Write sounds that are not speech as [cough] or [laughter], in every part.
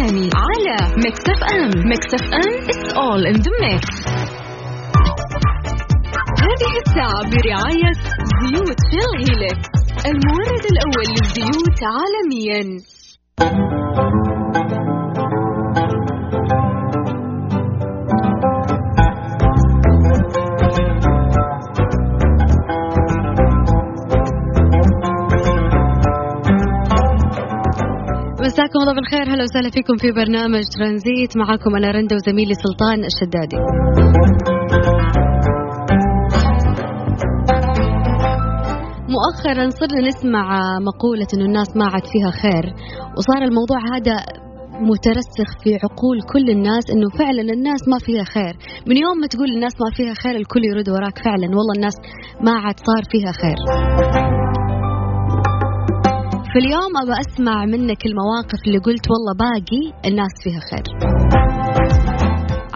الثاني على Mix FM Mix FM it's all in the mix. هذه الساعة برعاية زيوت شيل هيلكس المورد الأول للزيوت عالميا. مساكم الله بالخير. هلا وسهلا فيكم في برنامج ترانزيت. معاكم أنا رندا وزميلي سلطان الشدادي. مؤخرا صرنا نسمع مقولة إنه الناس ما عاد فيها خير وصار الموضوع هذا مترسخ في عقول كل الناس إنه فعلا الناس ما فيها خير. من يوم ما تقول الناس ما فيها خير الكل يرد وراك فعلا. والله الناس ما عاد صار فيها خير. في اليوم أبى أسمع منك المواقف اللي قلت والله باقي الناس فيها خير.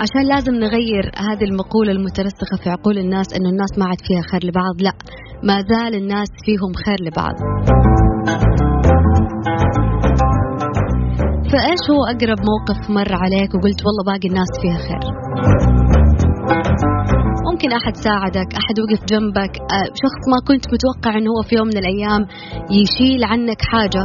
عشان لازم نغير هذه المقولة المترسخة في عقول الناس إنه الناس ما عاد فيها خير لبعض لا ما زال الناس فيهم خير لبعض. فإيش هو أقرب موقف مر عليك وقلت والله باقي الناس فيها خير؟ ممكن أحد ساعدك أحد وقف جنبك آه، شخص ما كنت متوقع أنه هو في يوم من الأيام يشيل عنك حاجة.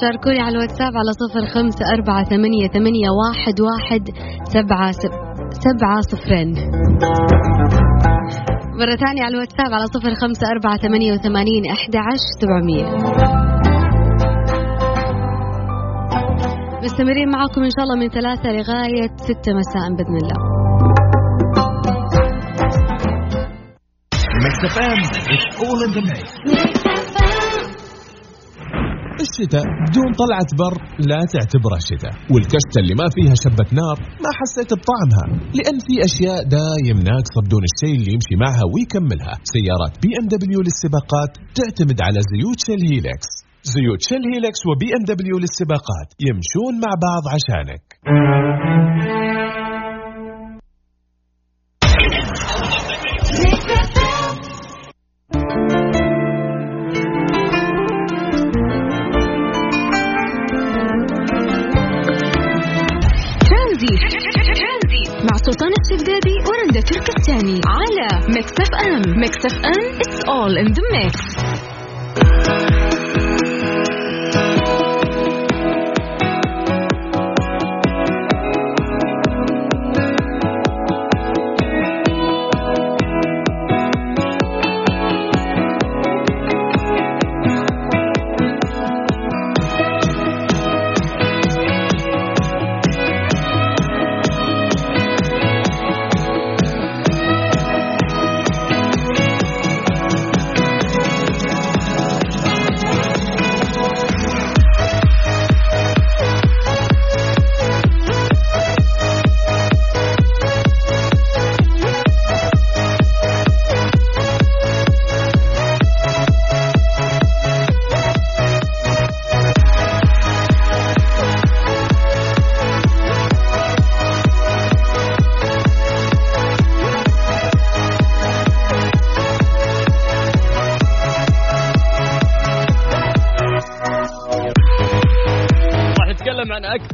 شاركوني على الواتساب على صفر خمسة أربعة ثمانية, ثمانية واحد, واحد سبعة سبعة صفرين. مرة ثانية على الواتساب على صفر خمسة أربعة ثمانية وثمانين أحد عشر سبعمية. مستمرين معكم إن شاء الله من ثلاثة لغاية ستة مساء بإذن الله. الشتاء بدون طلعة بر لا تعتبره شتاء والكشتة اللي ما فيها شبة نار ما حسيت بطعمها لأن في أشياء دايم ناقصة بدون الشيء اللي يمشي معها ويكملها. سيارات بي إم دبليو للسباقات تعتمد على زيوت شيل هيلكس زيوت شيل هيلكس وبي ام دبليو للسباقات. يمشون مع بعض عشانك. مع سلطان الشدادي ورندا تركستاني. على Mix F M. Mix FM. It's all in the mix.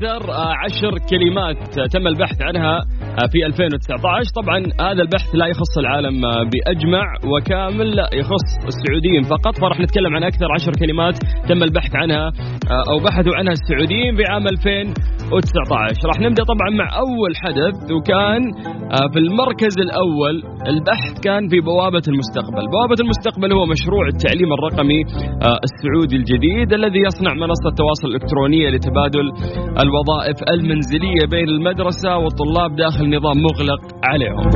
آه، عشر كلمات تم البحث عنها في 2019 طبعا هذا البحث لا يخص العالم بأجمع وكامل لا يخص السعوديين فقط. فراح نتكلم عن أكثر عشر كلمات تم البحث عنها أو بحثوا عنها السعوديين في عام 2019 راح نبدأ طبعا مع أول حدث وكان آه، في المركز الأول البحث كان في بوابة المستقبل. بوابة المستقبل هو مشروع التعليم الرقمي آه، السعودي الجديد الذي يصنع منصة تواصل إلكترونية لتبادل الوظائف المنزلية بين المدرسة والطلاب داخل نظام مغلق عليهم.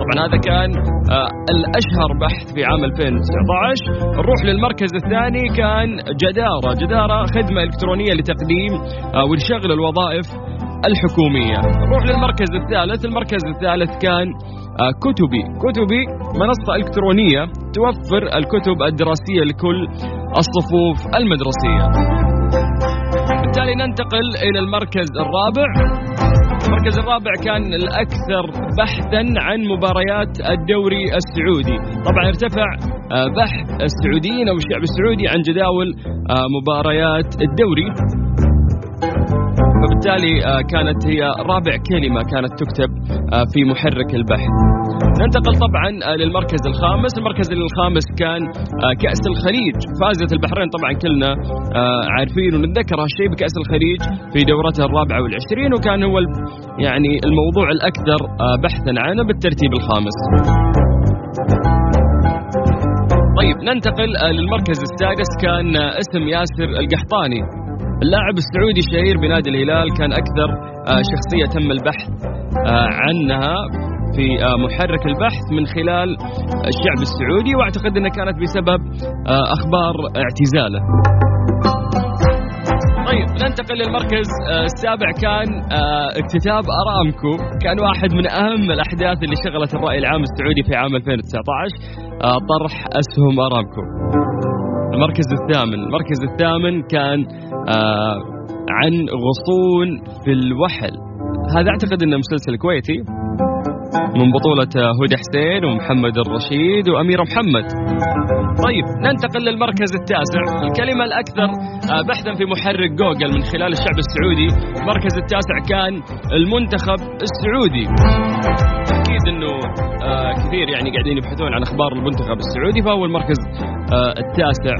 طبعا هذا كان آه، الأشهر بحث في عام 2019 نروح للمركز الثاني كان جدارة. جدارة خدمة إلكترونية لتقديم ولشغل الوظائف الحكومية. نروح للمركز الثالث. المركز الثالث كان آه، كتبي. كتبي منصة إلكترونية توفر الكتب الدراسية لكل الصفوف المدرسية. بالتالي ننتقل إلى المركز الرابع. المركز الرابع كان الأكثر بحثا عن مباريات الدوري السعودي. طبعا ارتفع آه، بحث السعوديين أو الشعب السعودي عن جداول آه، مباريات الدوري. فبالتالي آه، كانت هي رابع كلمة كانت تكتب في محرك البحث. ننتقل طبعا للمركز الخامس. المركز الخامس كان كأس الخليج. فازت البحرين طبعا كلنا عارفين ونتذكر هالشيء بكأس الخليج في دورتها الرابعة والعشرين وكان هو يعني الموضوع الأكثر بحثا عنه بالترتيب الخامس. طيب ننتقل للمركز السادس كان اسم ياسر القحطاني. اللاعب السعودي الشهير بنادي الهلال كان أكثر شخصية تم البحث عنها في محرك البحث من خلال الشعب السعودي وأعتقد إنها كانت بسبب أخبار اعتزاله. طيب ننتقل للمركز السابع كان اكتتاب أرامكو كان واحد من أهم الأحداث اللي شغلت الرأي العام السعودي في عام 2019 آه، طرح أسهم أرامكو المركز الثامن. المركز الثامن كان آه، عن غصون في الوحل. هذا أعتقد أنه مسلسل كويتي من بطولة هدى حسين ومحمد الرشيد وأميرة محمد. طيب ننتقل للمركز التاسع. الكلمة الأكثر آه، بحثا في محرك جوجل من خلال الشعب السعودي. المركز التاسع كان المنتخب السعودي. أكيد أنه آه كثير يعني قاعدين يبحثون عن أخبار المنتخب السعودي فهو المركز آه التاسع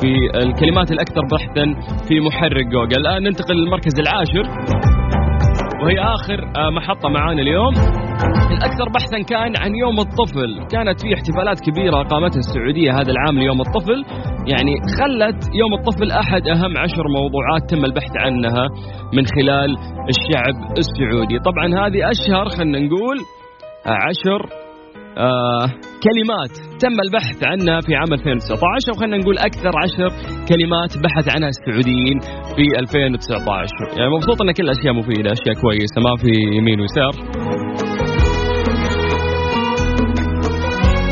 في الكلمات الأكثر بحثا في محرك جوجل. الان ننتقل للمركز العاشر وهي آخر آه محطة معانا اليوم. الأكثر بحثا كان عن يوم الطفل. كانت في احتفالات كبيرة قامتها السعودية هذا العام ليوم الطفل. يعني خلت يوم الطفل أحد أهم عشر موضوعات تم البحث عنها من خلال الشعب السعودي. طبعا هذه أشهر خلينا نقول عشر آه كلمات تم البحث عنها في عام 2019 أو خلينا نقول أكثر عشر كلمات بحث عنها السعوديين في 2019 يعني مبسوط إن كل أشياء مفيدة أشياء كويسة ما في يمين ويسار.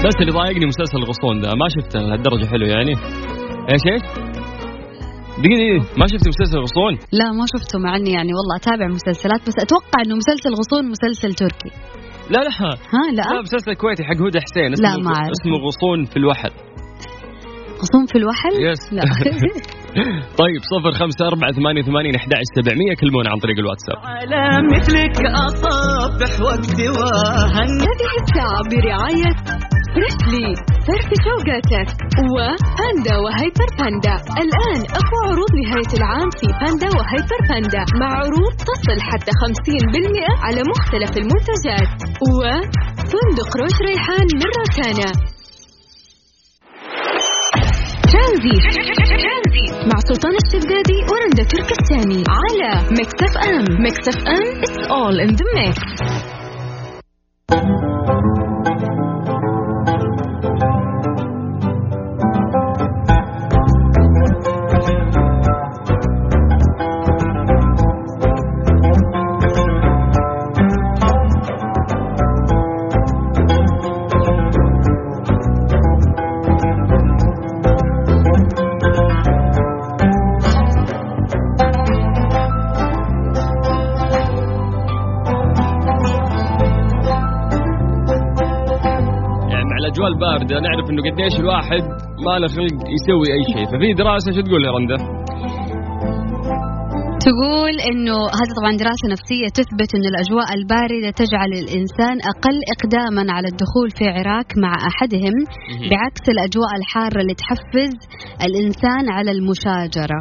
بس اللي ضايقني مسلسل الغصون ده ما شفته لهالدرجه حلو يعني. إيش إيش؟ دقيقة دقيقة ما شفت مسلسل غصون؟ لا ما شفته مع إني يعني والله أتابع مسلسلات بس أتوقع إنه مسلسل غصون مسلسل تركي. لا لا. ها لا. لا مسلسل كويتي حق هدى حسين. اسمه لا ما أعرف. اسمه غصون في الوحل. غصون في الوحل؟ يس لا. [laughs] طيب صفر خمسة أربعة ثمانية ثمانين أحد سبعمية كلمونا عن طريق الواتساب. على مثلك أصبح وقتي وهن هذه الساعة برعاية فريشلي فرفش اوقاتك وباندا وهيبر باندا. الآن أقوى عروض نهاية العام في باندا وهيبر باندا مع عروض تصل حتى 50% على مختلف المنتجات. وفندق روش ريحان من روتانا مع سلطان الشدادي ورندا تركستاني على Mix FM. Mix FM it's all in the mix. الباردة نعرف إنه قديش الواحد ما له خلق يسوي أي شيء. ففي دراسة شو تقول يا رندا؟ تقول إنه هذه طبعا دراسة نفسية تثبت إنه الأجواء الباردة تجعل الإنسان أقل اقداما على الدخول في عراك مع أحدهم بعكس الأجواء الحارة اللي تحفز الإنسان على المشاجرة.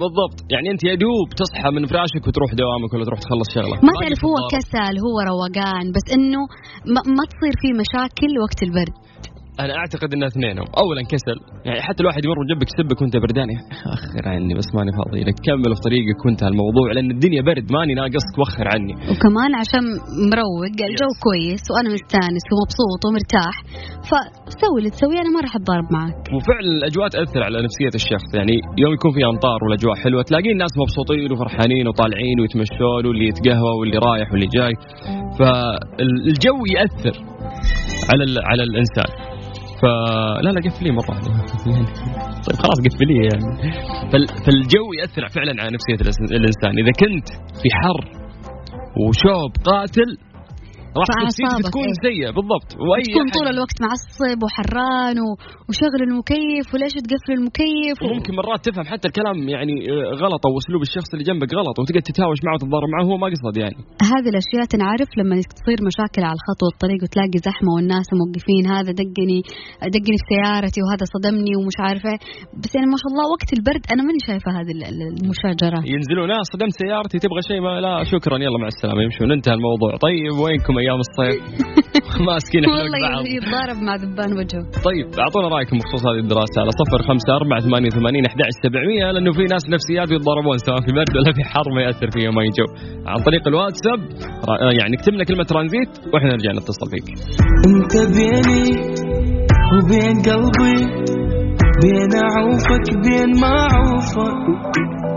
بالضبط. يعني أنت يا دوب تصحى من فراشك وتروح دوامك ولا تروح تخلص شغلة ما تعرف هو كسل هو روقان بس إنه ما, ما تصير فيه مشاكل وقت البرد. أنا أعتقد انها اثنينهم. اولا كسل. يعني حتى الواحد يمر جنبك يسبك وأنت بردان. اخر عني بس ماني فاضي. لك كمل في طريقك وانتهى الموضوع لأن الدنيا برد. ماني ناقصك وخر عني. وكمان عشان مروق الجو كويس وأنا مستأنس ومبسوط ومرتاح. فسوي اللي تسويه أنا ما راح أتضارب معك. وفعلا الأجواء تأثر على نفسية الشخص. يعني يوم يكون في أمطار والأجواء حلوة تلاقين الناس مبسوطين وفرحانين وطالعين ويتمشون واللي يتقهوى واللي رايح واللي جاي. فالجو يأثر على على الإنسان. فلا لا قفليه مرة. طيب خلاص قفليه يعني فال- فالجو يأثر فعلا على نفسية الإنسان إذا كنت في حر وشوب قاتل راح فأعصابك، تكون إيه. سيئه بالضبط. وأي تكون طول الوقت معصب وحران. وشغل المكيف وليش تقفل المكيف و... وممكن مرات تفهم حتى الكلام يعني آه، غلط أو أسلوب الشخص اللي جنبك غلط وتقعد تتهاوش معه وتتضارب معه هو ما قصد يعني. هذه الأشياء تنعرف لما تصير مشاكل على الخط والطريق وتلاقي زحمة والناس موقفين هذا دقني دقني في سيارتي وهذا صدمني ومش عارفه بس يعني ما شاء الله وقت البرد أنا ماني شايفة هذه ال- ال- المشاجرة. ينزلون لا صدمت سيارتي تبغى شيء ما لا شكرا. يلا مع السلامة يمشون. انتهى الموضوع. طيب وينكم أيام الصيف. [laughs] ماسكين والله يتضارب مع ذبان وجهه. طيب أعطونا رأيكم بخصوص هذه الدراسة على صفر خمسة أربعة ثمانية وثمانين أحد سبعمية لأنه في ناس نفسيات يتضاربون سواء في برد ولا في حر ما يأثر فيهم أي جو عن طريق الواتساب را- يعني اكتب لنا كلمة ترانزيت وإحنا نرجع نتصل فيك. أنت بيني وبين قلبي بين أعوفك بين ما أعوفك.